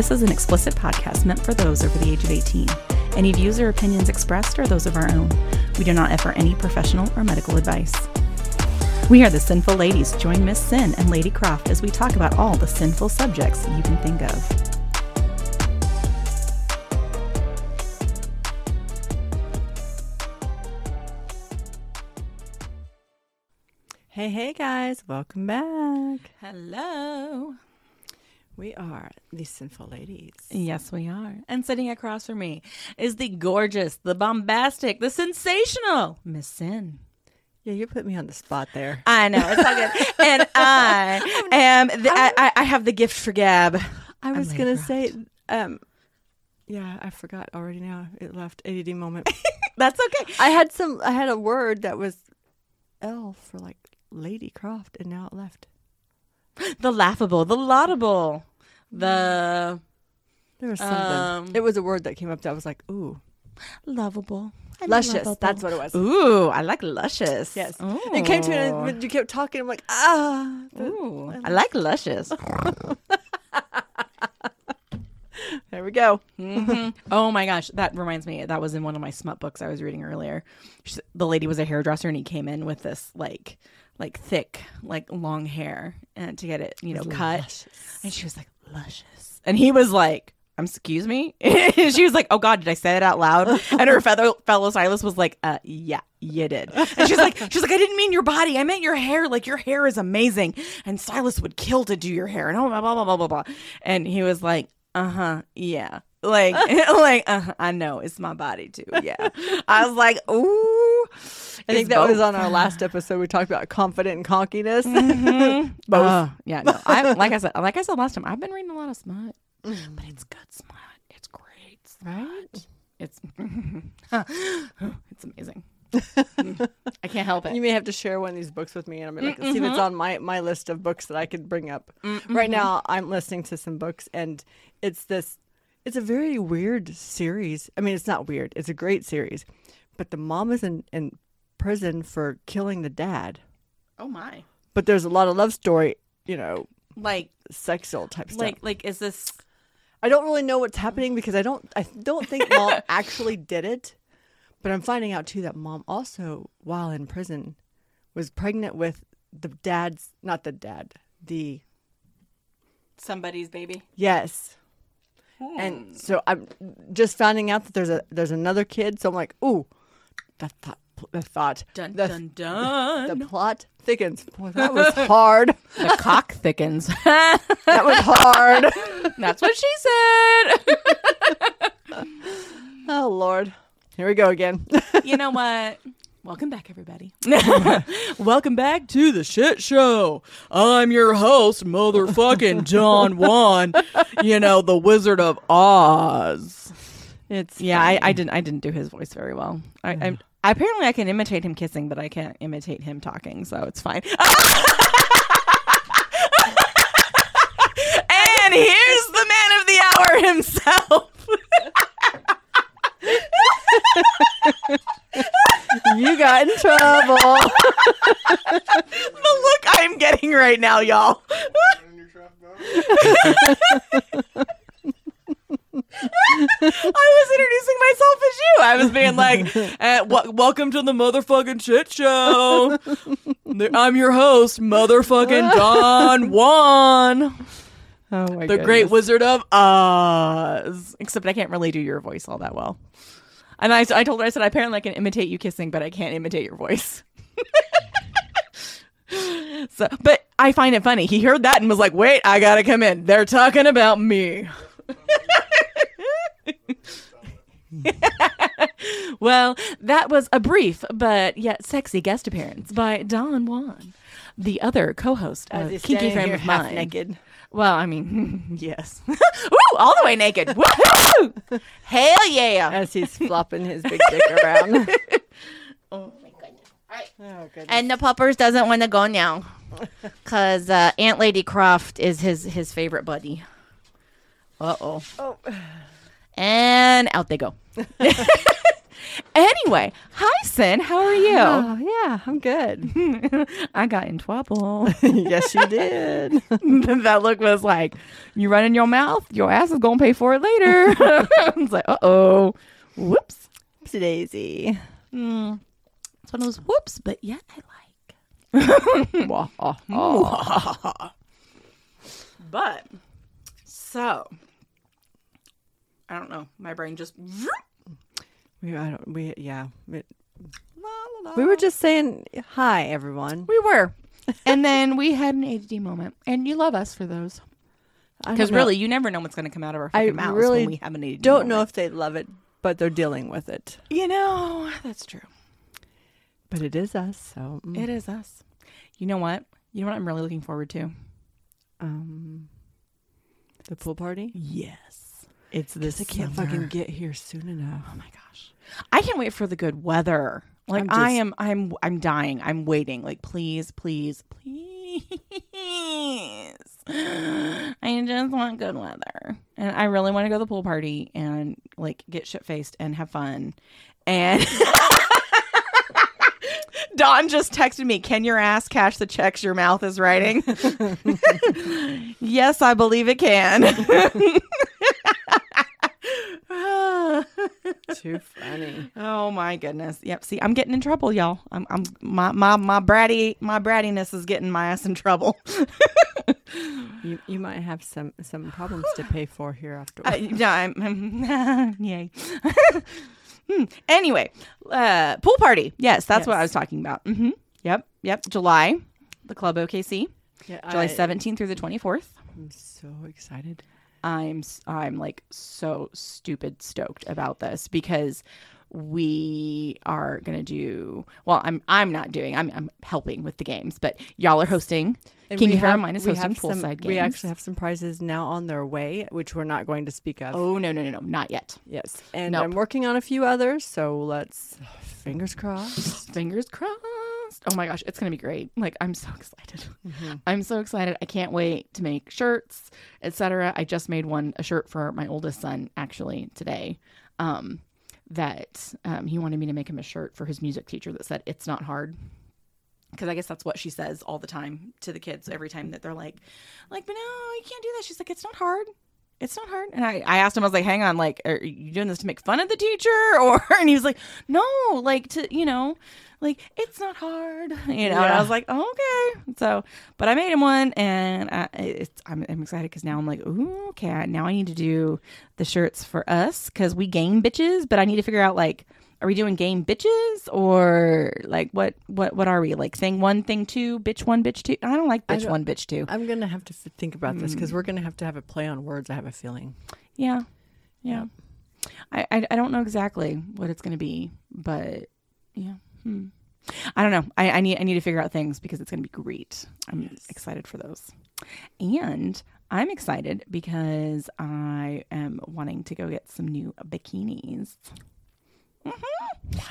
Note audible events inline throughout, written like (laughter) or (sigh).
This is an explicit podcast meant for those over the age of 18. Any views or opinions expressed are those of our own. We do not offer any professional or medical advice. We are the Sinful Ladies. Join Miss Sin and Lady Croft as we talk about all the sinful subjects you can think of. Hey, hey guys, welcome back. Hello. We are the Sinful Ladies. Yes, we are. And sitting across from me is the gorgeous, the bombastic, the sensational Miss Sin. Yeah, you put me on the spot there. I know it's all good. (laughs) and I am. The, I, I, have the gift for gab. I was gonna say, um, yeah, I forgot already. Now it left ADD moment. (laughs) That's okay. I had some. I had a word that was L for like Lady Croft, and now it left. The laughable, the laudable, the There was something. Um, it was a word that came up that I was like, ooh, lovable, and luscious. lovable. That's what it was. Ooh, I like luscious. Yes. Ooh. It came to me, and you kept talking. I'm like, ah. Ooh, I like luscious. (laughs) There we go. Mhm. (laughs) Oh my gosh, that reminds me. That was in one of my smut books I was reading earlier. She, the lady was a hairdresser, and he came in with this like, like thick, like long hair, and to get it, you know, cut. And she was like, "Luscious," and he was like, "Um, "Excuse me." (laughs) She was like, "Oh God, did I say it out loud?" And her fellow fellow stylist was like, "Uh, yeah, you did." And she's like, "She's like, I didn't mean your body. I meant your hair. Like your hair is amazing, and stylists would kill to do your hair." And oh, blah blah blah blah blah blah. And he was like, "Uh huh, yeah." Like, (laughs) like, uh, I know it's my body too. Yeah, I was like, "Ooh." I think that was on our last episode. We talked about confident and cockiness. (laughs) Both. Uh, yeah, no. I (laughs) like I said, like I said last time, I've been reading a lot of smut, but it's good smut. It's great, right? It's (laughs) it's amazing. I can't help it. You may have to share one of these books with me, and I'm gonna see if it's on my my list of books that I could bring up. Right now, I'm listening to some books, and it's this. It's a very weird series. I mean, it's not weird. It's a great series, but the mom is in in prison for killing the dad. oh my! But there's a lot of love story, you know, Like, sexual type stuff. like, like, is this? I don't really know what's happening because I don't I don't think (laughs) mom actually did it. But I'm finding out too that mom also, while in prison, was pregnant with the dad's not the dad, the Somebody's baby. yes. And hmm. so I'm just finding out that there's a there's another kid. So I'm like, ooh, that thought the thought Dun the, dun dun. the plot thickens. Boy, that was (laughs) hard. the cock thickens. (laughs) That was hard. (laughs) That's what she said. oh Lord, here we go again. you know what? Welcome back, everybody. Welcome back to the shit show. I'm your host, motherfucking Don Juan. You know, the Wizard of Oz. It's Yeah, I, I didn't. I didn't do his voice very well. I, I apparently I can imitate him kissing, but I can't imitate him talking, so it's fine. (laughs) and here's the man of the hour himself. (laughs) you got in trouble. (laughs) the look I'm getting right now, y'all. I was introducing myself as you. I was being like, uh, w- "Welcome to the motherfucking shit show." I'm your host, motherfucking Don Juan, Oh my the Great Wizard of Oz. Except I can't really do your voice all that well. And I, I told her, I said, I apparently I can imitate you kissing, but I can't imitate your voice. (laughs) so, but I find it funny. He heard that and was like, "Wait, I gotta come in. They're talking about me." (laughs) well, that was a brief but yet sexy guest appearance by Don Juan, the other co-host of he's Kinky Frame of Mind. naked. Well, I mean, (laughs) yes. (laughs) Woo! All the way naked. Woohoo! Hell yeah! as he's flopping his big dick around. Oh my goodness. All right. Oh, goodness. And the puppers doesn't want to go now, cause uh, Aunt Lady Croft is his his favorite buddy. Uh oh. Oh. And out they go. (laughs) Anyway, hi, Sin. How are you? Oh, yeah, I'm good. (laughs) I got in trouble. (laughs) yes, you did. that look was like, you run in your mouth, your ass is going to pay for it later. I was like, uh oh. Whoops. Oopsie daisy. Mm. It's one of those whoops, but yet I like. But, so, I don't know. My brain just. We, I don't, we, yeah. We, we were just saying hi, everyone. We were. and then we had an ADD moment. And you love us for those. Because really, you never know what's going to come out of our I fucking mouths really when we have an ADD don't know if they love it, but they're dealing with it. You know, that's true. But it is us, so mm, It is us. You know what? You know what I'm really looking forward to? um, the pool party. Yes. It's this I can't summer. fucking get here soon enough. Oh my gosh. I can't wait for the good weather. Like I'm I am, I'm I'm dying. I'm waiting. Like please, please, please. (gasps) I just want good weather. And I really want to go to the pool party and like get shit faced and have fun. And (laughs) Don just texted me, "Can your ass cash the checks your mouth is writing?" (laughs) (laughs) yes, I believe it can. Too funny. Oh my goodness. Yep. See, I'm getting in trouble, y'all. I'm, I'm my my my bratty my brattiness is getting my ass in trouble. (laughs) You you might have some some problems to pay for here after. Uh, no, I'm, I'm (laughs) yay. (laughs) Hmm. Anyway, uh, pool party. Yes, that's what I was talking about. hmm Yep. Yep. July, the Club OKC, yeah, July I, 17th through the 24th. I'm so excited. I'm I'm like so stupid stoked about this because we are gonna do well. I'm I'm not doing. I'm I'm helping with the games, but y'all are hosting. Kinky Frame of Mind is hosting have some- poolside We actually have some prizes now on their way, which we're not going to speak of. Oh no no no no not yet. Yes, and Nope. I'm working on a few others, so let's fingers crossed. (sighs) Fingers crossed. Oh my gosh, it's gonna be great. Like I'm so (laughs) excited. Mm-hmm. I'm so excited. I can't wait to make shirts, etc. I just made one a shirt for my oldest son actually today. Um, that um, he wanted me to make him a shirt for his music teacher that said it's not hard. Because I guess that's what she says all the time to the kids every time that they're like, like, but no, you can't do that. She's like, it's not hard. It's not hard. And I, I asked him, I was like, hang on, like, are you doing this to make fun of the teacher? (laughs) Or, and he was like, no, like to, you know, like it's not hard, (laughs) you know. And I was like, oh, okay. So, but I made him one, and I, it's, I'm, I'm excited because now I'm like, ooh, okay. Now I need to do the shirts for us because we game bitches, but I need to figure out like, are we doing game bitches or like what, what, what are we like? Thing one, thing two, bitch one, bitch two. I don't like bitch don't- one, bitch two. I'm gonna have to f- think about this because we're gonna have to have a play on words. I have a feeling. Yeah. Yeah. I, I, I don't know exactly what it's going to be, but yeah. Hmm. I don't know. I, I need I need to figure out things because it's going to be great. I'm Yes. excited for those. And I'm excited because I am wanting to go get some new bikinis.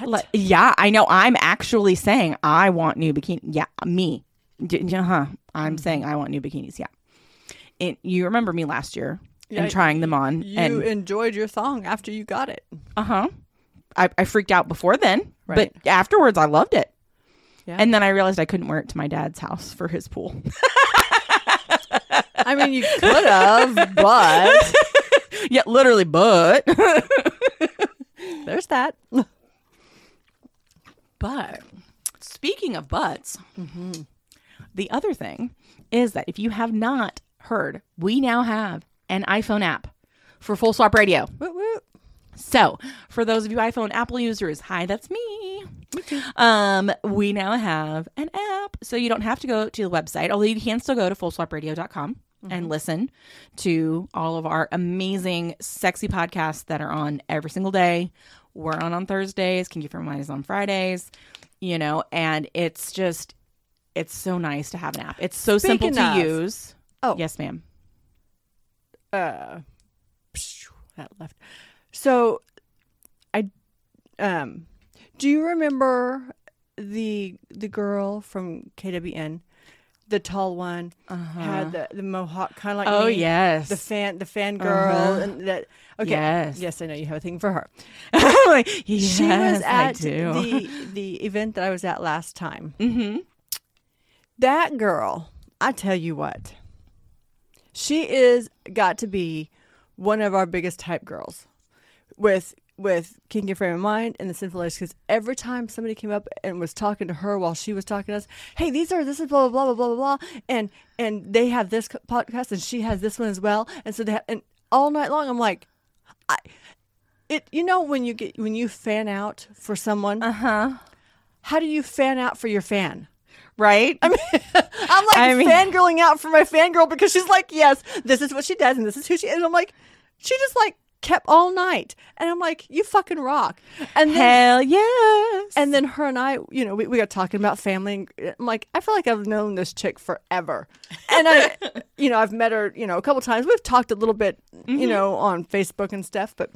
Like, yeah, I know. I'm actually saying I want new bikini. Yeah, me. D- huh. I'm saying I want new bikinis. Yeah. And you remember me last year Yeah, and trying them on. you and enjoyed your thong after you got it. uh huh. I, I freaked out before then, Right. but afterwards I loved it. Yeah. And then I realized I couldn't wear it to my dad's house for his pool. (laughs) I mean, you could have, but (laughs) yeah, literally, but. (laughs) there's that. But speaking of butts, the other thing is that if you have not heard, we now have an iPhone app for Full Swap Radio. So, for those of you iPhone Apple users, hi, that's me. Um, we now have an app, so you don't have to go to the website, although you can still go to fullswapradio.com and listen to all of our amazing, sexy podcasts that are on every single day. We're on on Thursdays. Can you remind us on Fridays? You know, and it's just, it's so nice to have an app. It's so simple Speaking to of- use. Oh. yes, ma'am. uh that left so i um do you remember the the girl from kwn the tall one had the, the mohawk, kind of like Uh-huh. Oh, me. yes. the fan, the fan girl, Uh-huh. and that. Okay, Yes. yes, I know you have a thing for her. (laughs) (laughs) yes, she was at the (laughs) the event that I was at last time. mm-hmm. That girl, I tell you what, she is got to be one of our biggest type girls with with Kinky Frame of Mind and the Sinful Ladies. Because every time somebody came up and was talking to her while she was talking to us, hey, these are this is blah blah blah blah blah blah, and and they have this podcast and she has this one as well, and so they have, and all night long I'm like, I. It you know when you get when you fan out for someone, Uh huh. how do you fan out for your fan? Right. (laughs) I'm like I mean- fangirling out for my fangirl because she's like, yes, this is what she does and this is who she is. And I'm like, she just like kept all night. And I'm like, you fucking rock. And then, Hell yes. and then her and I, you know, we, we got talking about family. And uh, I'm like, I feel like I've known this chick forever. And I, (laughs) you know, I've met her, you know, a couple times. We've talked a little bit, you mm-hmm. know, on Facebook and stuff, but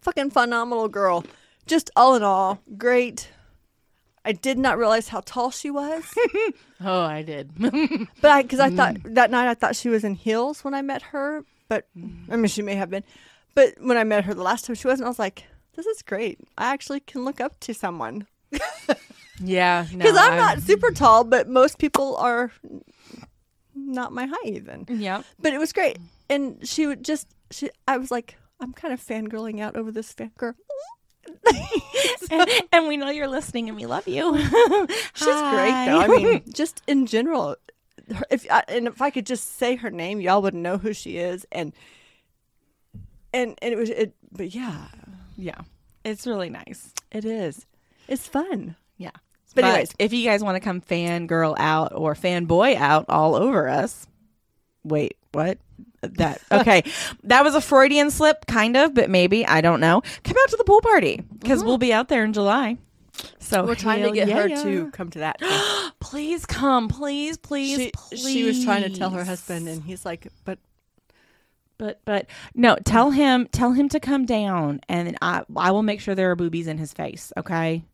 fucking phenomenal girl. Just all in all, great. I did not realize how tall she was. (laughs) oh, I did. (laughs) But I, because I mm. thought that night I thought she was in heels when I met her, but mm. I mean she may have been. But when I met her the last time, she wasn't. I was like, "This is great. I actually can look up to someone (laughs) yeah. (laughs) because I'm not super tall, but most people are not my height even." Yeah. But it was great, and she would just. She, I was like, I'm kind of fangirling out over this fangirl. (laughs) and, and we know you're listening, and we love you. She's great though. I mean, just in general, her- if I, and if I could just say her name, y'all would know who she is, and and and it was it. But yeah, yeah, it's really nice. it is. It's fun. Yeah. But But, anyways. if you guys want to come fangirl out or fanboy out all over us, wait, what? That (laughs) okay? that was a Freudian slip, kind of, but maybe I don't know. Come out to the pool party because we'll be out there in July. So We're trying to get her yeah. to come to that. (gasps) please come, please, please, she, please. she was trying to tell her husband, and he's like, "But but but no, tell him, tell him to come down, and I I will make sure there are boobies in his face. Okay.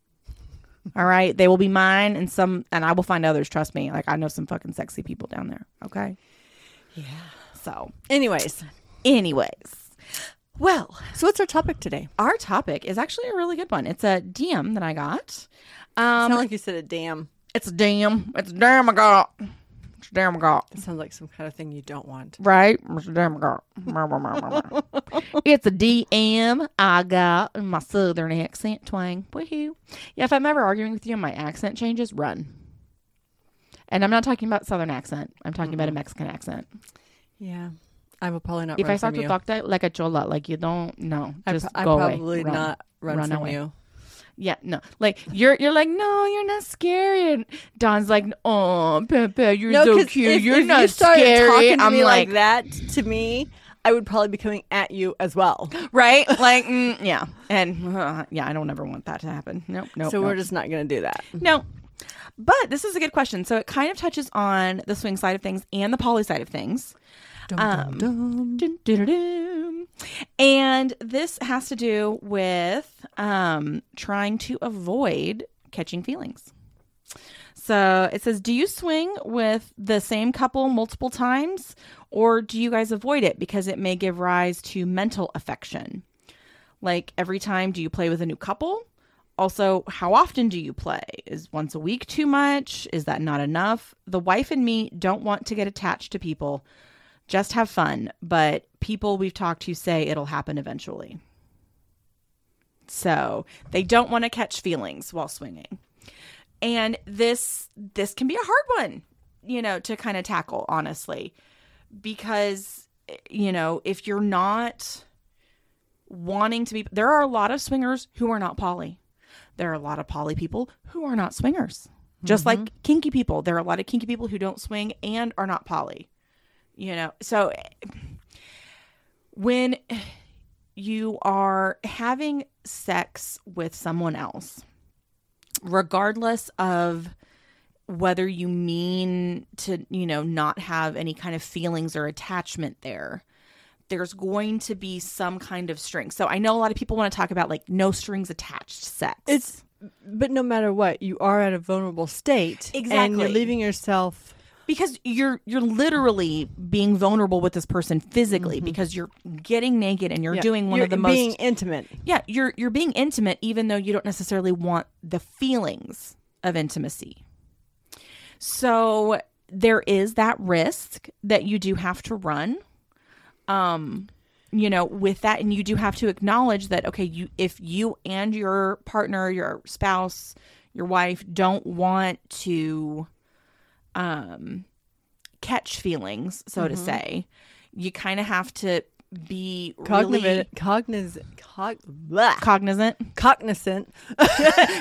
All right, they will be mine, and some, and I will find others. Trust me. Like I know some fucking sexy people down there. Okay. yeah." So, Anyways, anyways, well, so what's our topic today? our topic is actually a really good one. It's a DM that I got. Sound Um, like you said a damn. it's a damn. It's a damn I got. It's a damn I got. It sounds like some kind of thing you don't want. Right? It's a damn I got. (laughs) it's a DM I got in my southern accent twang. Woohoo. Yeah, if I'm ever arguing with you and my accent changes, run. And I'm not talking about southern accent. I'm talking about a Mexican accent. Yeah, I will probably not. If run I start to you. talk to like a chola, like you don't know, I, just pro- I go probably away. Run. not run, Run from away. you. Yeah, no. Like you're you're like, no, you're not scary. And Don's like, oh, Pepe, you're No, so cute. if, you're if not you started scary. talking to I'm me like, like that to me, I would probably be coming at you as well. (gasps) right? Like, mm, yeah, and uh, yeah, I don't ever want that to happen. Nope, nope. so nope. we're just not going to do that. no. But this is a good question. So it kind of touches on the swing side of things and the poly side of things. Um, Dun, dun, dun, dun. And this has to do with um, trying to avoid catching feelings. So it says, Do you swing with the same couple multiple times, or do you guys avoid it because it may give rise to mental affection? Like every time, do you play with a new couple? Also, how often do you play? Is once a week too much? Is that not enough? The wife and me don't want to get attached to people just have fun, but people we've talked to say it'll happen eventually. So they don't want to catch feelings while swinging. And this this can be a hard one, you know, to kind of tackle, honestly. Because you know, if you're not wanting to be there are a lot of swingers who are not poly. There are a lot of poly people who are not swingers. Just mm-hmm. like kinky people, there are a lot of kinky people who don't swing and are not poly you know so when you are having sex with someone else regardless of whether you mean to you know not have any kind of feelings or attachment there there's going to be some kind of string so i know a lot of people want to talk about like no strings attached sex It's but no matter what, you are at a vulnerable state, exactly. and you're leaving yourself because you're you're literally being vulnerable with this person physically because you're getting naked and you're Mm-hmm. Yeah. doing one You're of the most being intimate. yeah you're you're being intimate even though you don't necessarily want the feelings of intimacy so there is that risk that you do have to run um you know with that and you do have to acknowledge that okay you if you and your partner your spouse your wife don't want to um catch feelings so to say. You kind of have to be really Cognizant, cognizant, cog, blah, (laughs) cognizant? Cognizant.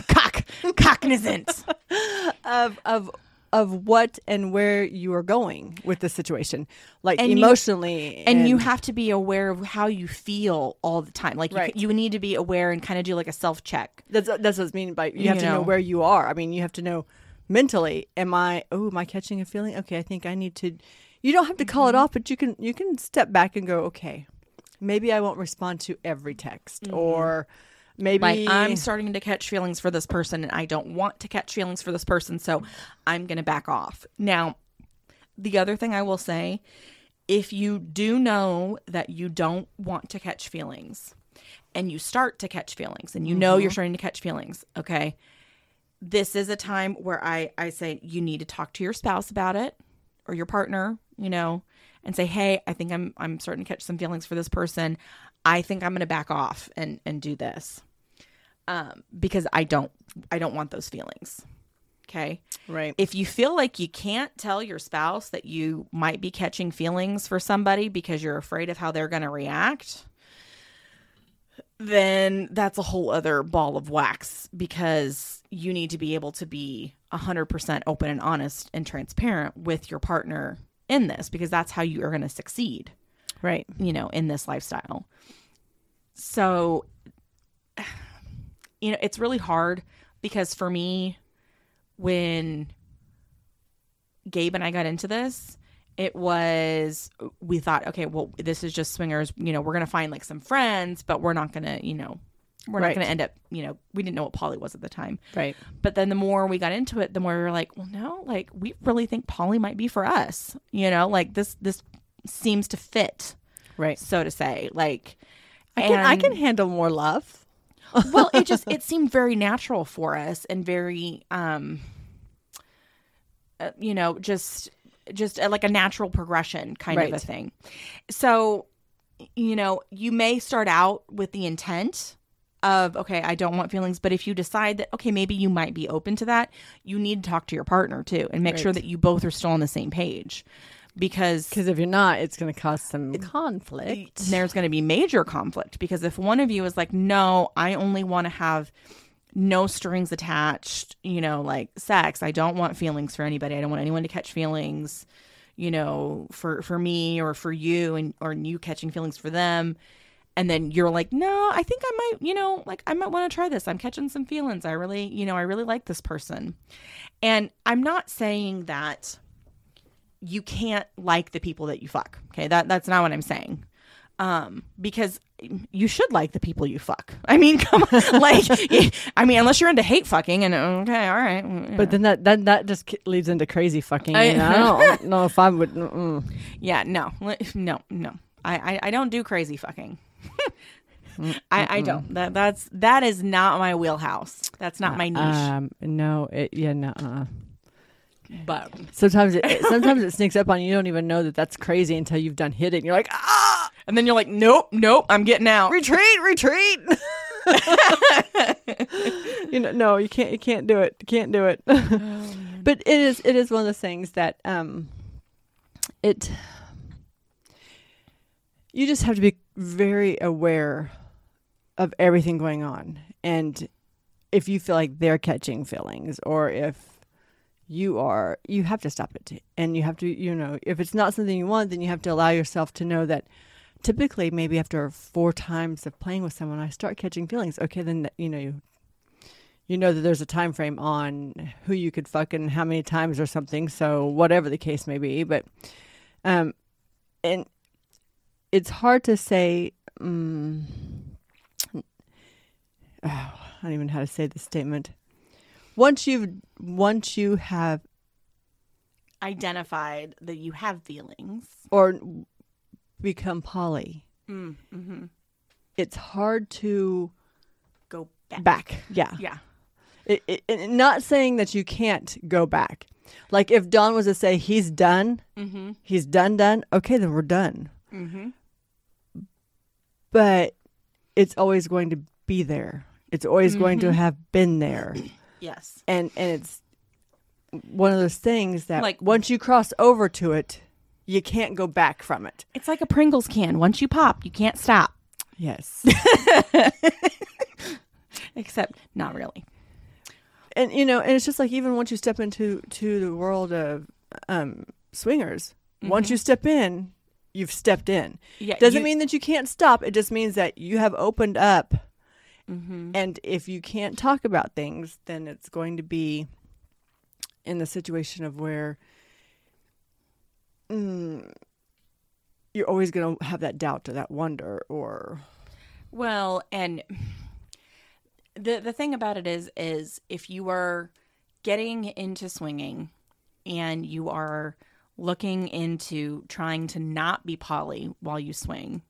Cock cognizant. (laughs) Of of of what and where you are going with the situation, like And you- emotionally, and you have to be aware of how you feel all the time. Like you, Right. you need to be aware and kind of do like a self check That's that's what I mean by you have You to know know. where you are. I mean, you have to know mentally. Am I? Oh, am I catching a feeling? Okay, I think I need to. You don't have to call it Mm-hmm. off, but you can you can step back and go. Okay, maybe I won't respond to every text, or maybe Mm-hmm. like i'm starting to catch feelings for this person and i don't want to catch feelings for this person so i'm going to back off now the other thing i will say if you do know that you don't want to catch feelings and you start to catch feelings and you know you're starting to catch feelings okay this is a time where i i say you need to talk to your spouse about it or your partner you know and say hey i think i'm i'm starting to catch some feelings for this person i think i'm going to back off and and do this um because i don't i don't want those feelings okay right. if you feel like you can't tell your spouse that you might be catching feelings for somebody because you're afraid of how they're going to react, then that's a whole other ball of wax because you need to be able to be 100% open and honest and transparent with your partner in this because that's how you are going to succeed, Right. you know, in this lifestyle. So, (sighs) you know, it's really hard because for me, when Gabe and I got into this, it was we thought, okay, well, this is just swingers. You know, we're gonna find like some friends, but we're not gonna, you know, we're Right. not gonna end up, you know, we didn't know what poly was at the time. Right. But then the more we got into it, the more we were like, well, no, like we really think poly might be for us. You know, like this this seems to fit, Right. so to say. Like, I can I can handle more love. (laughs) well it just it seemed very natural for us and very um uh, you know just just uh, like a natural progression kind of a thing so you know you may start out with the intent of okay i don't want feelings but if you decide that okay maybe you might be open to that you need to talk to your partner too and make sure that you both are still on the same page because Because if you're not, it's going to cause some conflict. there's going to be major conflict because if one of you is like, no, I only want to have no strings attached, you know, like sex. I don't want feelings for anybody. I don't want anyone to catch feelings, you know, for for me or for you and or you catching feelings for them. And then you're like, no, I think I might, you know, like I might want to try this. I'm catching some feelings. I really, you know, I really like this person. And I'm not saying that you can't like the people that you fuck. Okay, that that's not what I'm saying. Um, because you should like the people you fuck. I mean, (laughs) come on, like, (laughs) I mean, unless you're into hate fucking, and okay, all right, mm, But then that that, that just leads into crazy fucking. I- I don't (laughs) know if I would. Mm-mm. yeah, no, no, no, I, I, I don't do crazy fucking. (laughs) I, I don't. That that's that is not my wheelhouse. That's not my niche. Um, no, it yeah, no. But Sometimes it it- (laughs) sometimes it sneaks up on you. You don't even know that that's crazy until you've done hit it. And you're like, ah, and then you're like, nope, nope, I'm getting out. retreat, retreat. (laughs) you know, no, you can't. You can't do it. You can't do it. but it is. It is one of those things that um, it. You just have to be very aware of everything going on, and if you feel like they're catching feelings, or if you are, you have to stop it, and you have to, you know, if it's not something you want, then you have to allow yourself to know that typically maybe after four times of playing with someone i start catching feelings. Okay then you know you, you know that there's a time frame on who you could fuck and how many times or something. So whatever the case may be. But um and it's hard to say um, oh, i don't even know how to say this statement once you've once you have identified that you have feelings. or become poly, Mm, mm-hmm. it's hard to Go back. back. Yeah. Yeah. It, it, it- not saying that you can't go back. Like if Don was to say he's done, Mm-hmm. he's done, done. Okay, then we're done. Mm-hmm. But it's always going to be there. It's always going to have been there, (clears throat) Yes. and and it's one of those things that Like- once you cross over to it, you can't go back from it. It's like a Pringles can. Once you pop, you can't stop. Yes. (laughs) Except not really. and you know, and it's just like even once you step into to the world of um, swingers, once you step in, you've stepped in. Yeah. Doesn't you- mean that you can't stop. It just means that you have opened up. Mhm. And if you can't talk about things, then it's going to be in the situation of where mm, you're always going to have that doubt or that wonder or Well, and the the thing about it is is if you are getting into swinging and you are looking into trying to not be poly while you swing,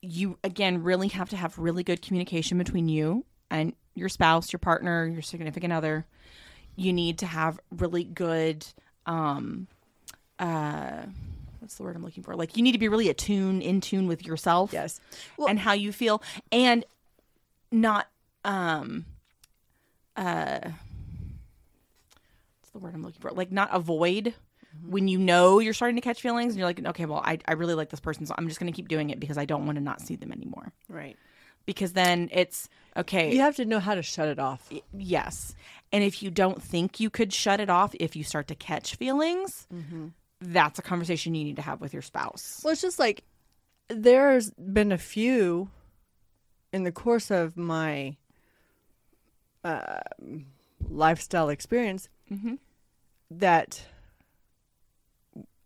you again really have to have really good communication between you and your spouse, your partner, your significant other. You need to have really good um uh what's the word I'm looking for? Like you need to be really attuned in tune with yourself yes. and how you feel and not um uh what's the word I'm looking for? Like not avoid when you know you're starting to catch feelings and you're like, okay, well, I, I really like this person, so I'm just gonna keep doing it because I don't want to not see them anymore. Right. Because then it's okay. You have to know how to shut it off. Yes. And if you don't think you could shut it off if you start to catch feelings, that's a conversation you need to have with your spouse. Well, it's just like there's been a few in the course of my uh, lifestyle experience Mhm. that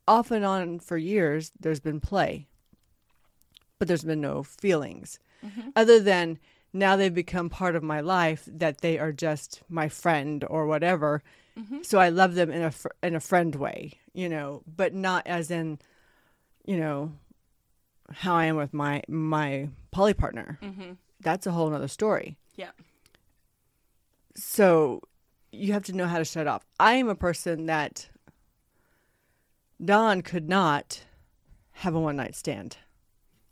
off and on for years there's been play, but there's been no feelings mm-hmm. other than now they've become part of my life that they are just my friend or whatever. Mm-hmm. So I love them in a fr- in a friend way, you know, but not as in, you know, how I am with my my poly partner. Mm-hmm. That's a whole nother story. Yeah. So you have to know how to shut off. I am a person that Don could not have a one night stand.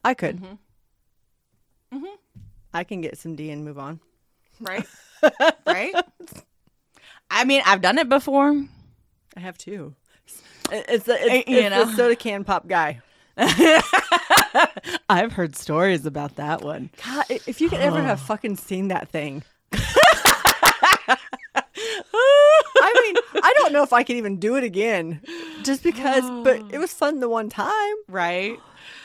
I could. Mm-hmm. I can get some D and move on. Right? (laughs) right? I mean, I've done it before. I have too. It's the, it's, You it's know. the soda can pop guy. (laughs) I've heard stories about that one. God, if you could ever oh. have fucking seen that thing. I mean, I don't know if I could even do it again, just because. But it (gasps) was fun the one time. Right?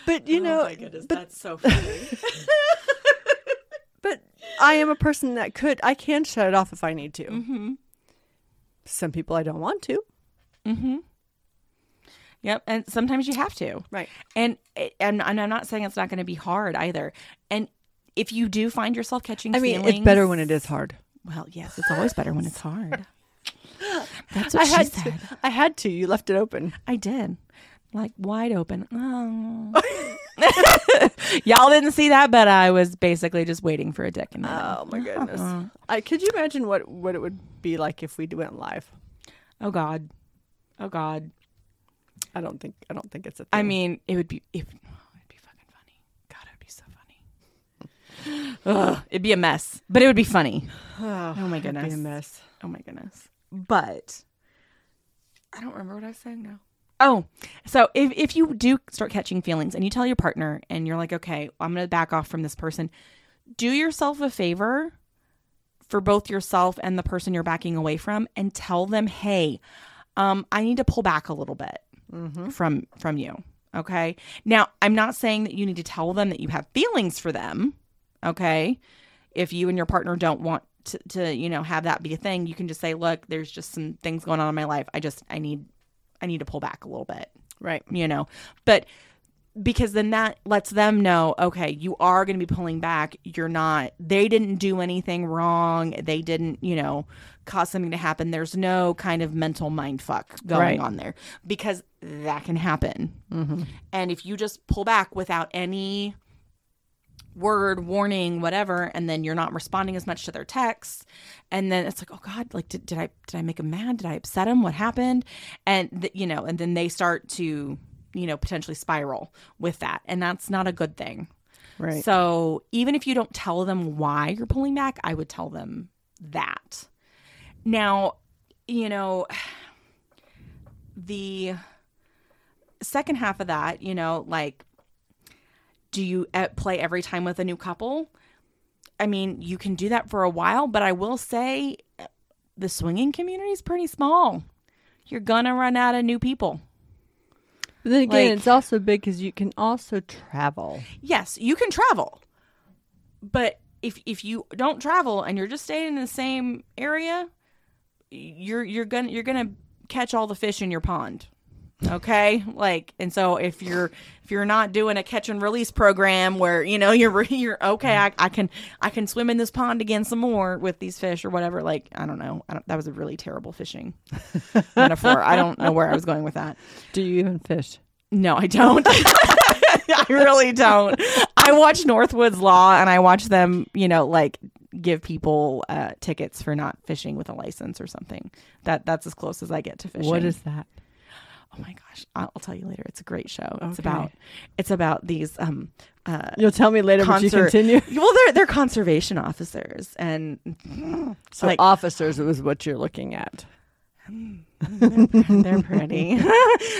But you know, oh my goodness, but that's so funny. (laughs) but I am a person that could. I can shut it off if I need to. mm-hmm. Some people I don't want to. Mm-hmm. Yep, and sometimes you have to. Right. And and, and I'm not saying it's not going to be hard either. And if you do find yourself catching, I mean, it's better when it is hard. Well, yes, it's always better when it's hard. That's what I she had said. to. I had to. You left it open. I did. Like wide open. (laughs) Oh. (laughs) Y'all didn't see that, but I was basically just waiting for a dick in Oh my goodness. Uh-uh. I could you imagine what what it would be like if we went live? Oh God. Oh God. I don't think I don't think it's a thing. I mean, it would be it, oh, it'd be fucking funny. God, it would be so funny. (sighs) Ugh, it'd be a mess, but it would be funny. (sighs) Oh, oh, my it'd be goodness. a mess. Oh my goodness. But I don't remember what I was saying now. Oh, so if, if you do start catching feelings and you tell your partner and you're like, okay, I'm going to back off from this person, do yourself a favor for both yourself and the person you're backing away from and tell them, hey, um, I need to pull back a little bit from from you. Okay. Now, I'm not saying that you need to tell them that you have feelings for them. Okay. If you and your partner don't want to, to you know have that be a thing, you can just say, look, there's just some things going on in my life. I just I need I need to pull back a little bit. Right. you know? But because then that lets them know okay you are going to be pulling back. You're not they didn't do anything wrong. They didn't you know cause something to happen. There's no kind of mental mind fuck going Right. on there. Because that can happen. Mm-hmm. And if you just pull back without any word warning whatever and then you're not responding as much to their texts. And then it's like oh god like did, did i did i make him mad? Did i upset him what happened? And th- you know and then they start to you know potentially spiral with that. And that's not a good thing. Right. so even if you don't tell them why you're pulling back i would tell them that. Now you know (sighs) the second half of that you know like do you uh, play every time with a new couple? I mean, you can do that for a while, but I will say uh, the swinging community is pretty small. You're gonna run out of new people. But then again, Like- it's also big because you can also travel. Yes, you can travel, but if if you don't travel and you're just staying in the same area, you're you're gonna you're gonna catch all the fish in your pond. Okay, like, and so if you're if you're not doing a catch and release program where you know (laughs) you're you're okay, I, I can I can swim in this pond again some more with these fish or whatever. Like, I don't know, I don't, that was a really terrible fishing (laughs) metaphor. I don't know where I was going with that. Do you even fish? No, I don't. (laughs) I really don't. I watch Northwoods Law and I watch them, you know, like give people uh, tickets for not fishing with a license or something. That that's as close as I get to fishing. What is that? Oh my gosh, I'll, tell you later. It's a great show. It's Okay. about it's about these um uh You'll tell me later, but you continue. (laughs) well they're they're conservation officers and (gasps) So like officers was what you're looking at. (laughs) they're (laughs) pretty.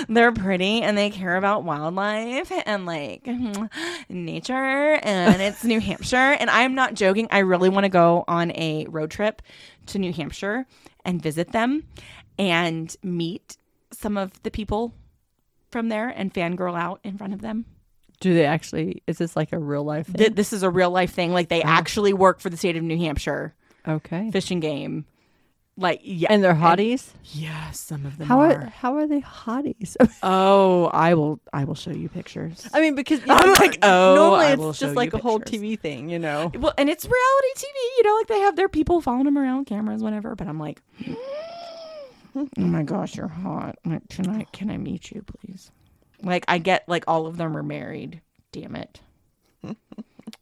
they're pretty and they care about wildlife and like nature and it's New Hampshire and I'm not joking. I really want to go on a road trip to New Hampshire and visit them and meet some of the people from there and fangirl out in front of them. Do they actually? Is this like a real life thing? Th- this is a real life thing. Like they oh. actually work for the state of New Hampshire okay. fishing game. Like yeah, And they're hotties. yes, some of them How are. are how are they hotties? (laughs) Oh, I will. I will show you pictures. I mean, because I'm know, like, oh, normally it's just like a whole. TV thing, you know. Well, and it's reality TV. You know, like they have their people following them around, cameras, whatever. But I'm like, oh my gosh, you're hot. Like, can I can I meet you, please? Like, I get like all of them are married. Damn it. (laughs)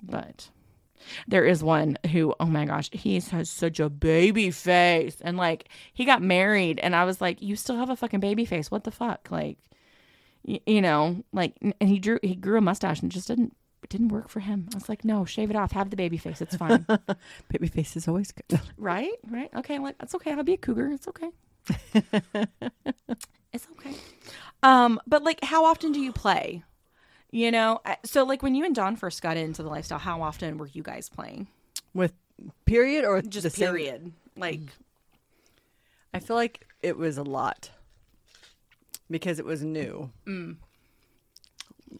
but there is one who, oh my gosh, he has such a baby face, and like he got married, and I was like, you still have a fucking baby face. What the fuck? Like, y- you know, like, and he drew he grew a mustache and just didn't it didn't work for him. I was like, no, shave it off, have the baby face. It's fine. (laughs) Baby face is always good. right? Right? Okay, like that's okay. I'll be a cougar. It's okay. (laughs) it's okay. Um, but like how often do you play? You know, so like when you and Don first got into the lifestyle, how often were you guys playing? With period or with Just the same- period. Like I feel like it was a lot because it was new.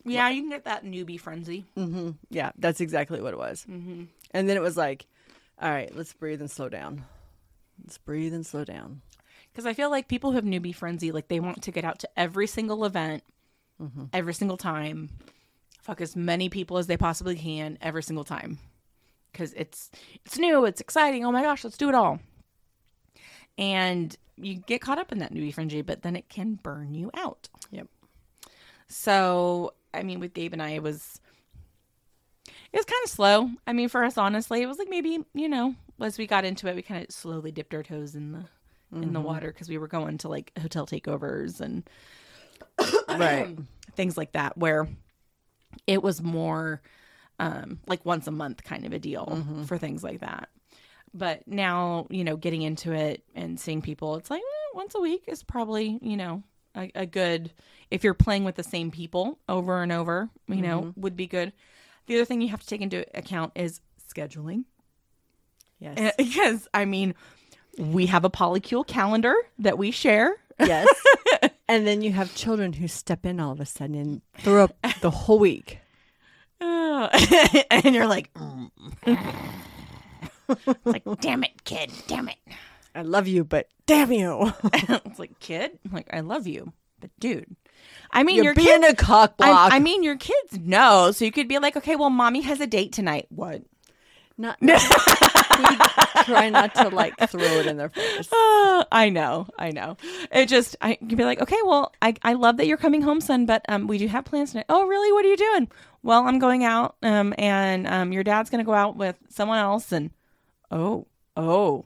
yeah, you can get that newbie frenzy. hmm Yeah, that's exactly what it was. Mm-hmm. And then it was like, all right, let's breathe and slow down. Let's breathe and slow down. Because I feel like people who have newbie frenzy, like they want to get out to every single event, mm-hmm. every single time, fuck as many people as they possibly can every single time. Because it's it's new, it's exciting. Oh my gosh, let's do it all. And you get caught up in that newbie frenzy, but then it can burn you out. Yep. So I mean, with Gabe and I, it was it was kind of slow. I mean, for us, honestly, it was like maybe you know, as we got into it, we kind of slowly dipped our toes in the in the water because we were going to like hotel takeovers and (coughs) Right. (coughs) things like that, where it was more um, like once a month kind of a deal for things like that. But now, you know, getting into it and seeing people, it's like eh, once a week is probably, you know, a, a good, if you're playing with the same people over and over, you know, would be good. The other thing you have to take into account is scheduling. Yes. (laughs) Because, I mean, we have a polycule calendar that we share. yes. (laughs) and then you have children who step in all of a sudden and throw up the whole week. Uh, (laughs) and you're like, mm. it's like, damn it, kid, damn it. I love you, but damn you. (laughs) it's like, kid, I'm like, I love you, but dude, I mean, You're your being kids. a cock I. I mean, your kids know, so you could be like, okay, well, mommy has a date tonight. What? not. Try not to like throw it in their face. Uh, I know, I know. It just, I you'd be like, okay, well, I, I love that you're coming home, son, but um, we do have plans tonight. Oh, really? What are you doing? Well, I'm going out, um, and um, your dad's gonna go out with someone else, and oh, oh,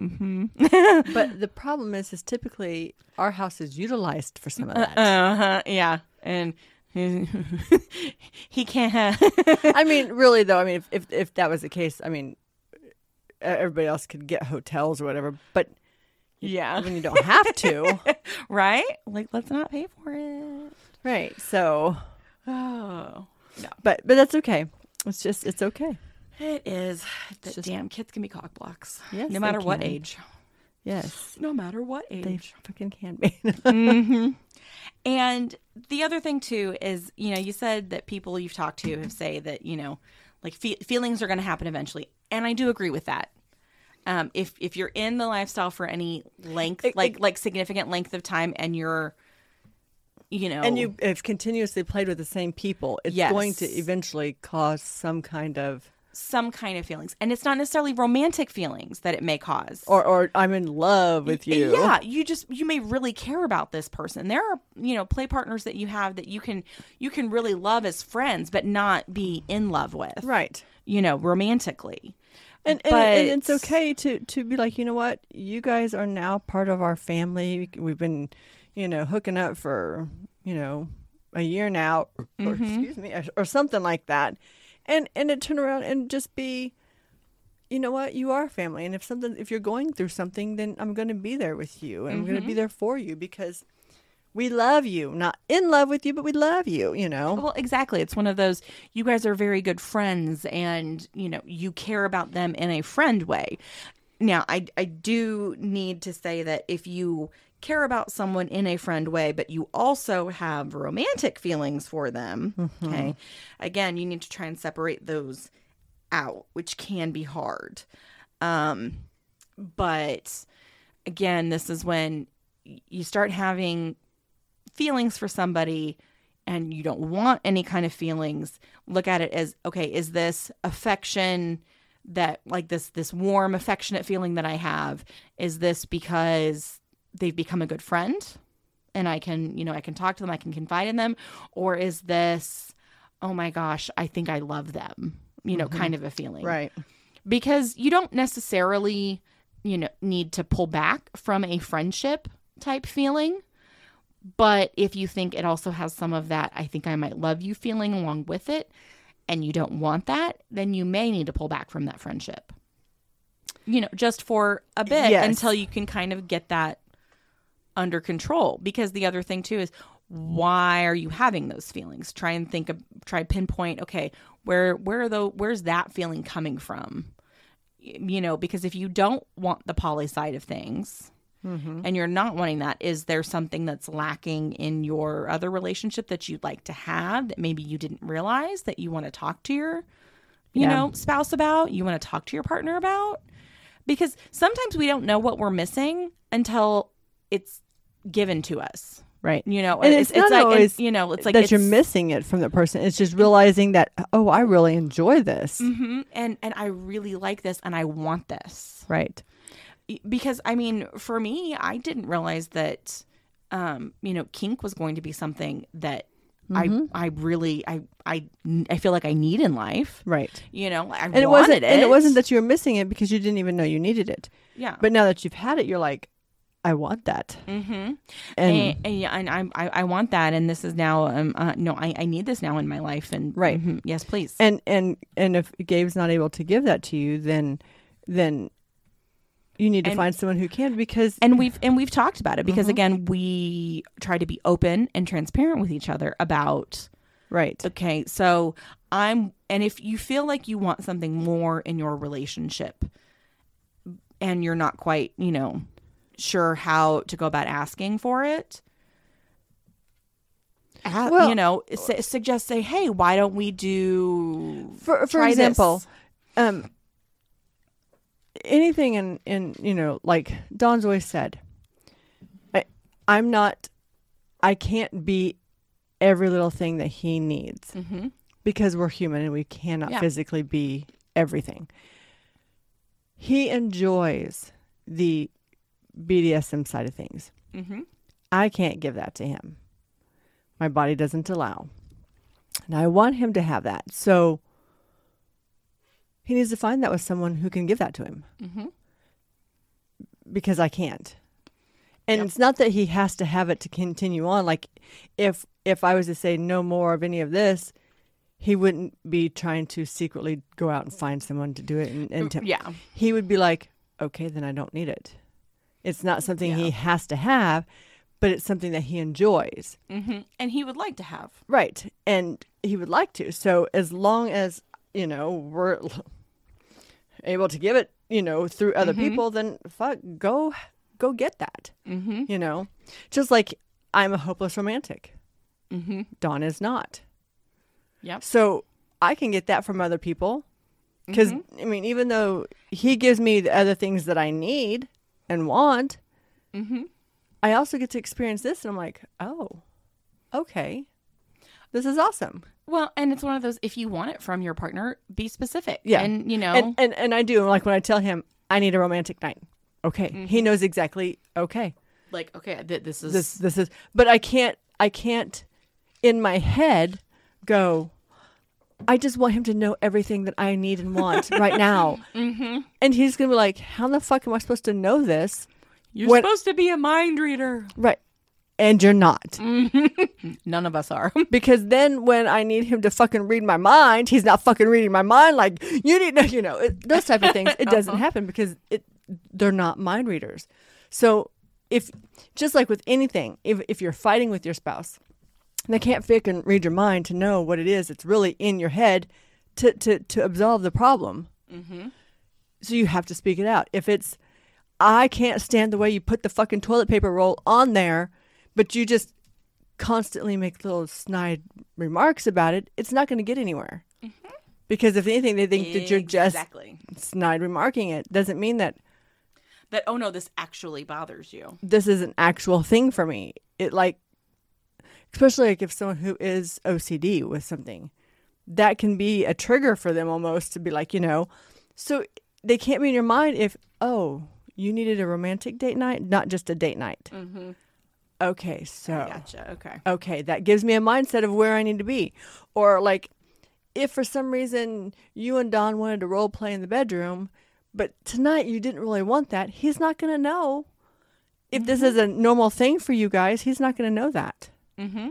mm-hmm. (laughs) But the problem is, is typically our house is utilized for some of that. uh huh, yeah, and (laughs) he can't have. (laughs) I mean, really though. I mean, if, if if that was the case, I mean, everybody else could get hotels or whatever. But yeah, when you don't have to, (laughs) right? Like, let's not pay for it. right? So, Oh, but but that's okay. It's just it's okay. it is. The just- damn kids can be cock blocks. Yes, no matter what age. Yes, No matter what age. they fucking can be. (laughs) hmm And the other thing too is, you know, you said that people you've talked to have say that you know, like fe- feelings are going to happen eventually, and I do agree with that. Um, if if you're in the lifestyle for any length, It- like it- like significant length of time, and you're, you know, and you have continuously played with the same people, it's Yes. going to eventually cause some kind of some kind of feelings, and it's not necessarily romantic feelings that it may cause. or or I'm in love with you. Yeah, you just you may really care about this person. There are you know play partners that you have that you can you can really love as friends, but not be in love with. Right. You know, romantically. And, and, and it's okay to to be like, you know what, you guys are now part of our family. We've been, you know, hooking up for, you know, a year now, or, or Mm-hmm. excuse me, or, or something like that, and and it turn around and just be, you know what, you are family, and if something, if you're going through something, then I'm going to be there with you, and I'm going to Mm-hmm. be there for you because we love you, not in love with you, but we love you. You know, Well, exactly. It's one of those you guys are very good friends and, you know, you care about them in a friend way. Now, I I do need to say that if you care about someone in a friend way, but you also have romantic feelings for them, okay? Again, you need to try and separate those out, which can be hard. Um but again, this is when you start having feelings for somebody and you don't want any kind of feelings look at it as okay is this affection that like this this warm affectionate feeling that i have is this because they've become a good friend and i can you know i can talk to them i can confide in them or is this oh my gosh i think i love them you know mm-hmm. kind of a feeling right? because you don't necessarily you know need to pull back from a friendship type feeling but if you think it also has some of that i think i might love you feeling along with it and you don't want that then you may need to pull back from that friendship you know just for a bit Yes. until you can kind of get that under control. Because the other thing too is why are you having those feelings? Try and think of try pinpoint okay where where are the where's that feeling coming from? You know because if you don't want the poly side of things mm-hmm. and you're not wanting that is there something that's lacking in your other relationship that you'd like to have that maybe you didn't realize that you want to talk to your you Yeah. know spouse about you want to talk to your partner about? Because sometimes we don't know what we're missing until it's given to us Right. you know And it's not like and, always you know it's like that you're missing it from the person. It's just realizing that oh, I really enjoy this. Mhm. and and i really like this and i want this Right. because I mean, for me, I didn't realize that, um, you know, kink was going to be something that Mm-hmm. I I really I I I feel like I need in life. Right. You know, I And it wasn't it. and it wasn't that you were missing it because you didn't even know you needed it. yeah. But now that you've had it, you're like, I want that. mm-hmm. And, And, and, and I, I I want that, and this is now um uh, no I I need this now in my life, and Right. mhm, yes, please. and and and if Gabe's not able to give that to you, then then you need to And- find someone who can because and we've and we've talked about it because Mm-hmm. again we try to be open and transparent with each other about right. Okay, so I'm, and if you feel like you want something more in your relationship and you're not quite, you know, sure how to go about asking for it, a- Well- you know, su- suggest, say, hey, why don't we do, For for this? example, um anything in in you know like Don's always said I, I'm not I can't be every little thing that he needs Mm-hmm. because we're human and we cannot Yeah. physically be everything. He enjoys the BDSM side of things. Mm-hmm. I can't give that to him. My body doesn't allow. And I want him to have that. So he needs to find that with someone who can give that to him Mm-hmm. because I can't. And Yep. it's not that he has to have it to continue on. Like if if I was to say no more of any of this, he wouldn't be trying to secretly go out and find someone to do it and, and temp- Yeah. he would be like, okay, then I don't need it. It's not something he has to have, but it's something that he enjoys. Mm-hmm. And he would like to have. Right. And he would like to. So as long as, you know, we're (laughs) able to give it, you know, through other Mhm. people, then fuck, go go get that. Mm-hmm. You know? Just like I'm a hopeless romantic. Mm-hmm. Don is not. Yep. So I can get that from other people. Because, Mhm. I mean, even though he gives me the other things that I need and want, Mm-hmm. I also get to experience this. And I'm like, oh, okay. This is awesome. Well, and it's one of those if you want it from your partner, be specific. Yeah. And you know And, and, and I do. Like when I tell him, I need a romantic night. Okay. Mm-hmm. He knows exactly, okay. like okay, th- this is This, this is, but I can't, I can't in my head go, I just want him to know everything that I need and want right now. (laughs) mm-hmm. And he's going to be like, how the fuck am I supposed to know this? You're When- supposed to be a mind reader. Right. And you're not. (laughs) None of us are. (laughs) Because then when I need him to fucking read my mind, he's not fucking reading my mind like, you need to, you know, it, those type of things. It doesn't happen because it they're not mind readers. So if, just like with anything, if, if you're fighting with your spouse, they can't fucking read your mind to know what it is that's really in your head to, to, to absolve the problem. mm-hmm. So you have to speak it out. If it's, I can't stand the way you put the fucking toilet paper roll on there, but you just constantly make little snide remarks about it, it's not going to get anywhere. Because if anything, they think that you're just exactly snide remarking it. Doesn't mean that that. Oh no, this actually bothers you. this is an actual thing for me. It like, especially like if someone who is OCD with something, that can be a trigger for them almost to be like, you know, so they can't be in your mind if, oh, you needed a romantic date night, not just a date night. Mm-hmm. Okay, so Gotcha. Okay. okay, that gives me a mindset of where I need to be. Or like if for some reason you and Don wanted to role play in the bedroom, but tonight you didn't really want that, he's not going to know. If this is a normal thing for you guys, he's not going to know that Mm-hmm.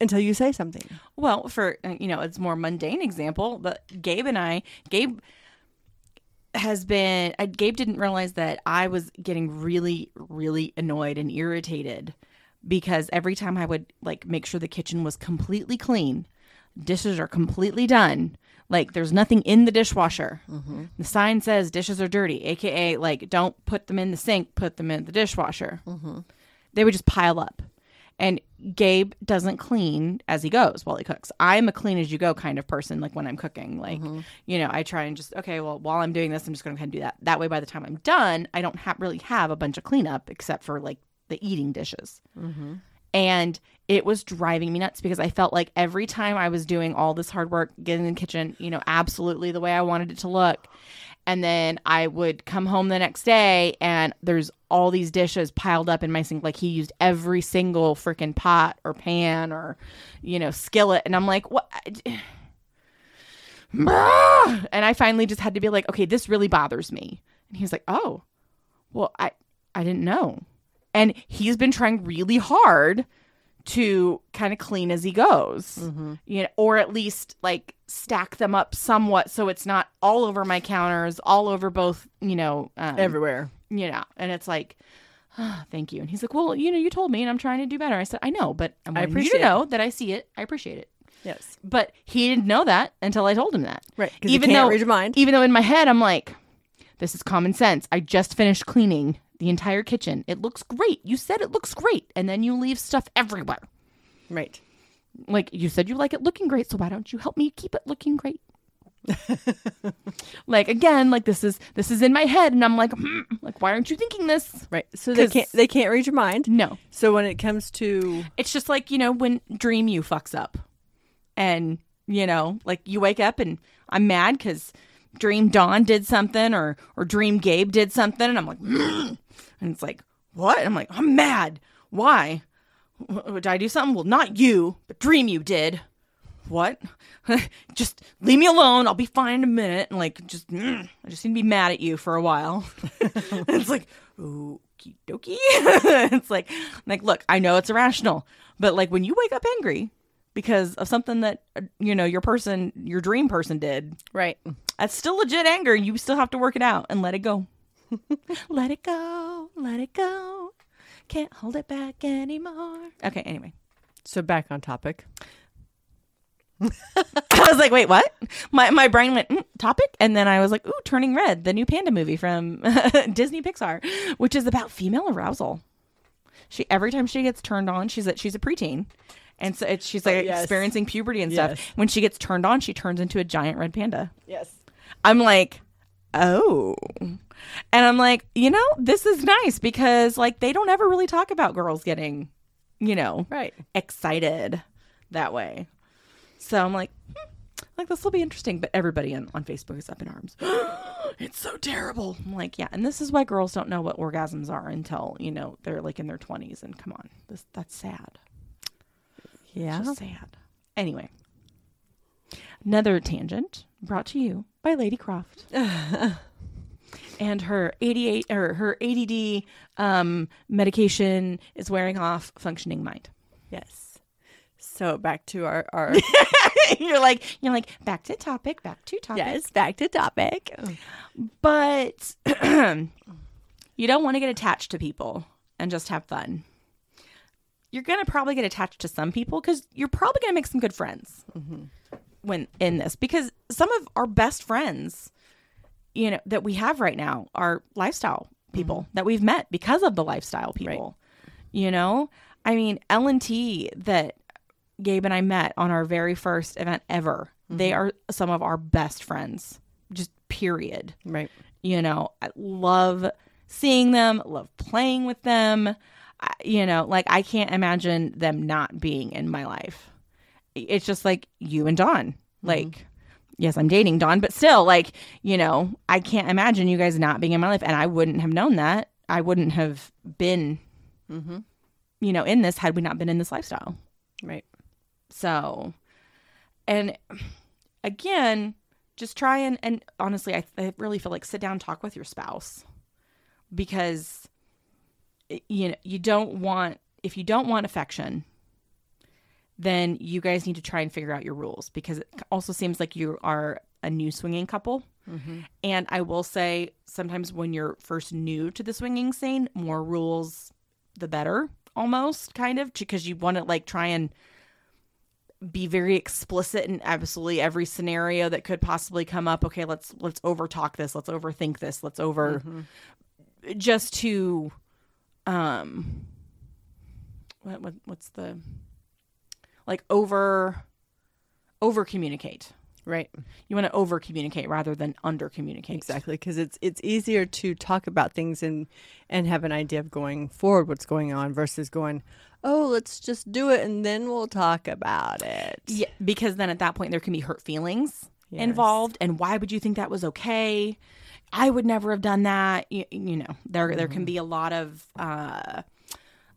until you say something. Well, for uh, you know, it's more mundane example, but Gabe and I, Gabe has been. Uh, Gabe didn't realize that I was getting really, really annoyed and irritated because every time I would like make sure the kitchen was completely clean, dishes are completely done. Like there's nothing in the dishwasher. The sign says dishes are dirty, aka like don't put them in the sink, put them in the dishwasher. They would just pile up. And Gabe doesn't clean as he goes while he cooks. I'm a clean as you go kind of person, like when I'm cooking. Like, mm-hmm. you know, I try and just, okay, well, while I'm doing this, I'm just going to kind of do that. That way, by the time I'm done, I don't ha- really have a bunch of cleanup except for like the eating dishes. Mm-hmm. And it was driving me nuts because I felt like every time I was doing all this hard work, getting in the kitchen, you know, absolutely the way I wanted it to look. And then I would come home the next day and there's all these dishes piled up in my sink. Like he used every single freaking pot or pan or, you know, skillet. And I'm like, what? (sighs) And I finally just had to be like, okay, this really bothers me. And he's like, oh, well, I, I didn't know. And he's been trying really hard to kind of clean as he goes, you know, or at least like stack them up somewhat so it's not all over my counters, all over both, you know, um, Everywhere. you know, and it's like, "Ah, thank you. And he's like, well, you know, you told me and I'm trying to do better. I said, I know, but I, want you appreciate to it." know that I see it. I appreciate it. Yes. But he didn't know that until I told him that. Right. Even though- read your mind. Even though in my head, I'm like, this is common sense. I just finished cleaning the entire kitchen. It looks great. You said it looks great. And then you leave stuff everywhere. Right. Like you said, you like it looking great. So why don't you help me keep it looking great? (laughs) like again, like this is this is in my head, and I'm like, hmm, like why aren't you thinking this? Right. So they can't they can't read your mind. No, So when it comes to it's just like you know when Dream you fucks up, and you know like you wake up and I'm mad because Dream Don did something or or Dream Gabe did something, and I'm like, "Mm." And it's like what? I'm like I'm mad. Why? W- Did I do something? Well, not you, but Dream you did. What? (laughs) just leave me alone. I'll be fine in a minute. And like, just mm, I just need to be mad at you for a while. (laughs) and it's like, okie dokie. (laughs) it's like, like, look, I know it's irrational, but like when you wake up angry because of something that uh, you know your person, your dream person did, right. that's still legit anger. You still have to work it out and let it go. (laughs) let it go. Let it go. Can't hold it back anymore. Okay. Anyway. So back on topic. (laughs) I was like, wait, what? My my brain went mm, topic, and then I was like, ooh, Turning Red, the new panda movie from (laughs) Disney Pixar, which is about female arousal. She every time she gets turned on, she's a, she's a preteen, and so it's, she's like Oh, yes. experiencing puberty and Yes. stuff. When she gets turned on, she turns into a giant red panda. Yes. I'm like, oh. And I'm like, you know, this is nice because like they don't ever really talk about girls getting, you know, Right. excited that way. So I'm like, hmm, like this will be interesting. But everybody on, on Facebook is up in arms. (gasps) it's so terrible. I'm like, yeah. And this is why girls don't know what orgasms are until, you know, they're like in their 20s. And come on, this that's sad. Yeah. Just sad. Anyway, another tangent brought to you by Lady Croft. (laughs) and her 88 or her ADD um, medication is wearing off functioning mind. Yes. So back to our our (laughs) you're like you're like back to topic, back to topic. yes, back to topic. But (clears throat) you don't want to get attached to people and just have fun. You're going to probably get attached to some people cuz you're probably going to make some good friends. When in this because some of our best friends you know that we have right now are lifestyle people mm-hmm. that we've met because of the lifestyle people. You know? I mean, L&T that Gabe and I met on our very first event ever. They mm-hmm. are some of our best friends. Just period. Right. You know, I love seeing them, love playing with them. I, you know, like I can't imagine them not being in my life. It's just like you and Don. Mm-hmm. Like, yes, I'm dating Don, but still, like, you know, I can't imagine you guys not being in my life. And I wouldn't have known that. I wouldn't have been, mm-hmm. you know, in this had we not been in this lifestyle. Right. So, and again, just try and, and honestly, I, I really feel like sit down, talk with your spouse because, eh, you know, you don't want, if you don't want affection, then you guys need to try and figure out your rules because it also seems like you are a new swinging couple. And I will say, sometimes when you're first new to the swinging scene, more rules, the better, almost kind of, because you want to like try and be very explicit in absolutely every scenario that could possibly come up. Okay, let's let's overtalk this, let's overthink this, let's over just to um what, what what's the like over over communicate. Right. You want to over communicate rather than under communicate. Exactly, because it's it's easier to talk about things and and have an idea of going forward, what's going on, versus going, oh, let's just do it and then we'll talk about it. Yeah, because then at that point there can be hurt feelings Yes. involved, and why would you think that was okay? I would never have done that. You, you know, there there can be a lot of uh,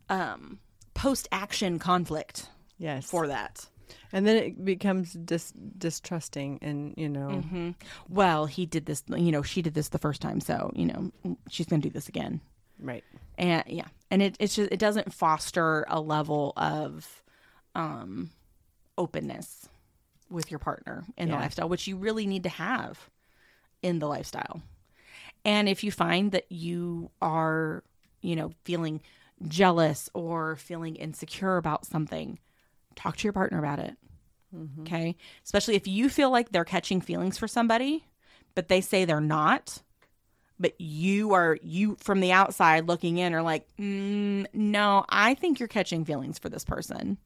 um, post action conflict Yes. for that. and then it becomes dis- distrusting, and you know, Mm-hmm. Well, he did this. You know, she did this the first time, so you know she's going to do this again. right. and yeah and it, it's just it doesn't foster a level of um openness with your partner in the lifestyle which you really need to have in the lifestyle and if you find that you are you know feeling jealous or feeling insecure about something talk to your partner about it okay? Especially if you feel like they're catching feelings for somebody but they say they're not but you are you from the outside looking in are like mm, no i think you're catching feelings for this person.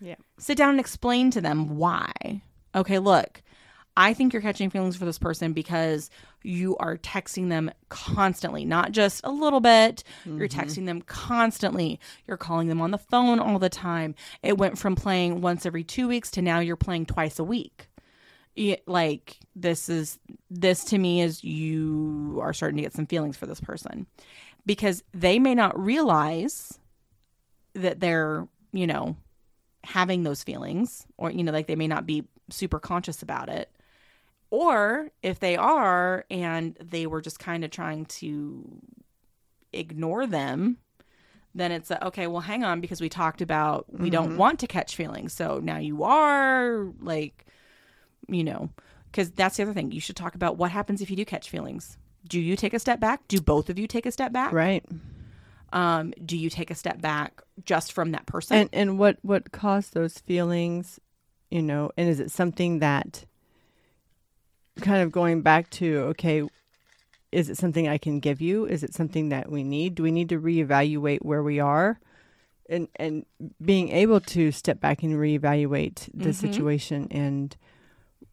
Yeah. sit down and explain to them why. Okay look I think you're catching feelings for this person because you are texting them constantly, not just a little bit. You're mm-hmm. texting them constantly. You're calling them on the phone all the time. It went from playing once every two weeks to now you're playing twice a week. It, like this is this to me is you are starting to get some feelings for this person because they may not realize that they're you know having those feelings or you know like they may not be super conscious about it or if they are and they were just kind of trying to ignore them then it's a, okay well hang on because we talked about we don't want to catch feelings. So now you are like you know because that's the other thing. You should talk about what happens if you do catch feelings. Do you take a step back? Do both of you take a step back? Right. um do you take a step back just from that person? And and what what caused those feelings, you know, and is it something that kind of going back to okay, is it something I can give you? Is it something that we need? Do we need to reevaluate where we are? And and being able to step back and reevaluate the Mhm. situation and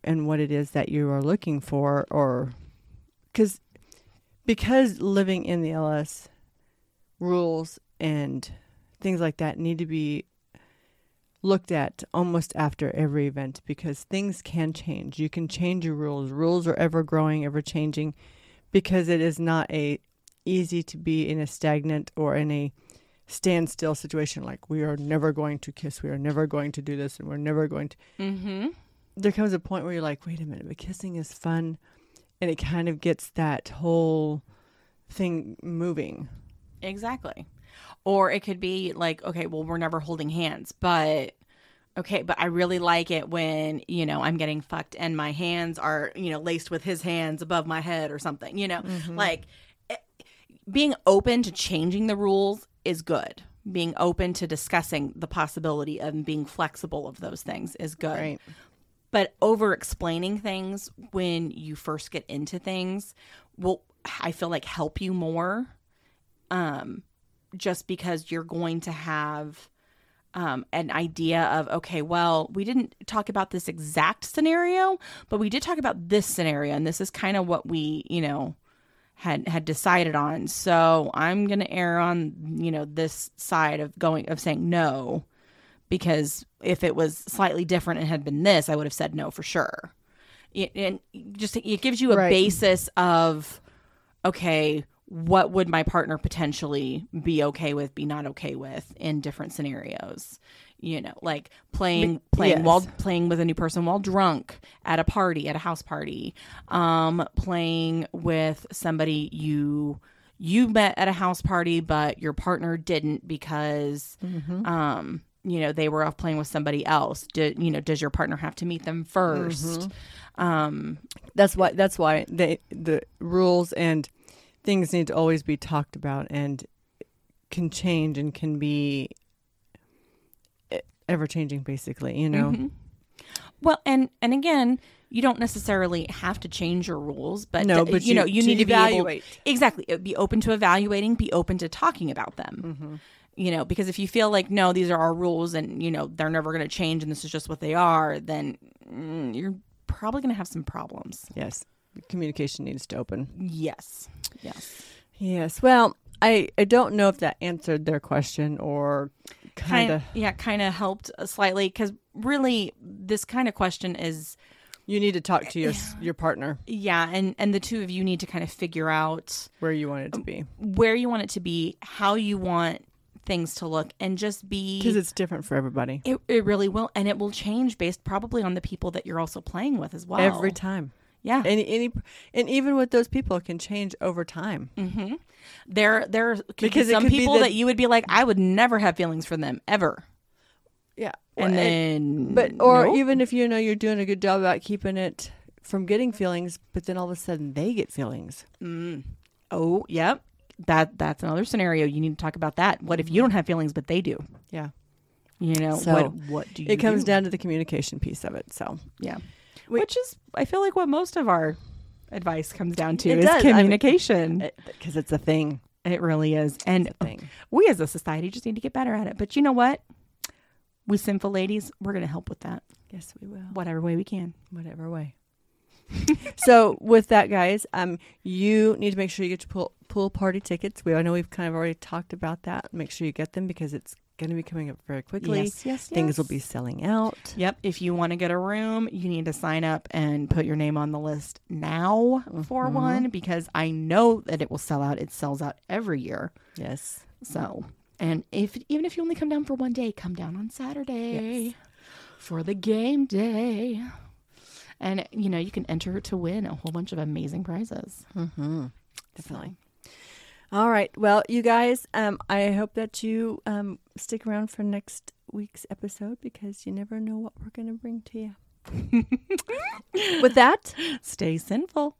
and what it is that you are looking for or cuz because living in the LS rules and things like that need to be looked at almost after every event because things can change. You can change your rules. Rules are ever growing, ever changing because it is not a easy to be in a stagnant or in a standstill situation like we are never going to kiss, we are never going to do this and we're never going to mm-hmm there comes a point where you're like, wait a minute, but kissing is fun and it kind of gets that whole thing moving. Exactly. Or it could be like, okay, well, we're never holding hands, but okay, but I really like it when, you know, I'm getting fucked and my hands are, you know, laced with his hands above my head or something, you know, like eh, being open to changing the rules is good. Being open to discussing the possibility of being flexible of those things is good Right. but over explaining things when you first get into things will i feel like help you more um just because you're going to have um, an idea of okay well we didn't talk about this exact scenario but we did talk about this scenario and this is kind of what we you know had had decided on so i'm going to err on you know this side of going of saying no because if it was slightly different and had been this, I would have said no for sure. It, and just it gives you a Right. basis of okay, what would my partner potentially be okay with, be not okay with in different scenarios? You know, like playing playing yes. while playing with a new person while drunk at a party, at a house party, um, playing with somebody you you met at a house party, but your partner didn't because um you know they were off playing with somebody else did you know does your partner have to meet them 1st um That's why that's why they the rules and things need to always be talked about and can change and can be ever changing basically, you know. mhm. well and and again you don't necessarily have to change your rules but No, but you know you- you to need to be able evaluate. exactly uh, be open to evaluating be open to talking about them Mm-hmm. you know because if you feel like no these are our rules and you know they're never going to change and this is just what they are then mm, you're probably going to have some problems Yes. Communication needs to open. yes yes Yes. Well, I I don't know if that answered their question or kind of yeah kind of helped slightly because really this kind of question is you need to talk to your your partner yeah and and the two of you need to kind of figure out where you want it to um, be where you want it to be how you want things to look and just be because it's different for everybody. it, it really will and it will change based probably on the people that you're also playing with as well Every time. Yeah Any any and even with those people it can change over time. mm-hmm. there there could Because be some could be people that- you would be like i would never have feelings for them ever Yeah. and Well, then but or nope. even if you know you're doing a good job about keeping it from getting feelings, but then all of a sudden they get feelings. Mm. Oh, yep. That that's another scenario. You need to talk about that. What if you don't have feelings but they do? Yeah. You know, So, what what do you It comes do? down to the communication piece of it. So Yeah. We- Which is I feel like what most of our advice comes down to is does. I mean- communication. because it's a thing. it really is. And It's a thing. we as a society just need to get better at it. But you know what? We sinful ladies, we're going to help with that Yes, we will. whatever way we can. Whatever way. (laughs) so with that, guys, um, you need to make sure you get your pool, pool party tickets. We I know we've kind of already talked about that. Make sure you get them because it's going to be coming up very quickly. Yes, yes, Things will be selling out. Yep. If you want to get a room, you need to sign up and put your name on the list now for Mm-hmm. one because I know that it will sell out. It sells out every year. Yes. So, and if even if you only come down for one day, come down on Saturday for the game day. And you know, you can enter to win a whole bunch of amazing prizes. Mm-hmm. Definitely. All right. Well, you guys, um, I hope that you um, stick around for next week's episode because you never know what we're going to bring to you. (laughs) With that, Stay sinful.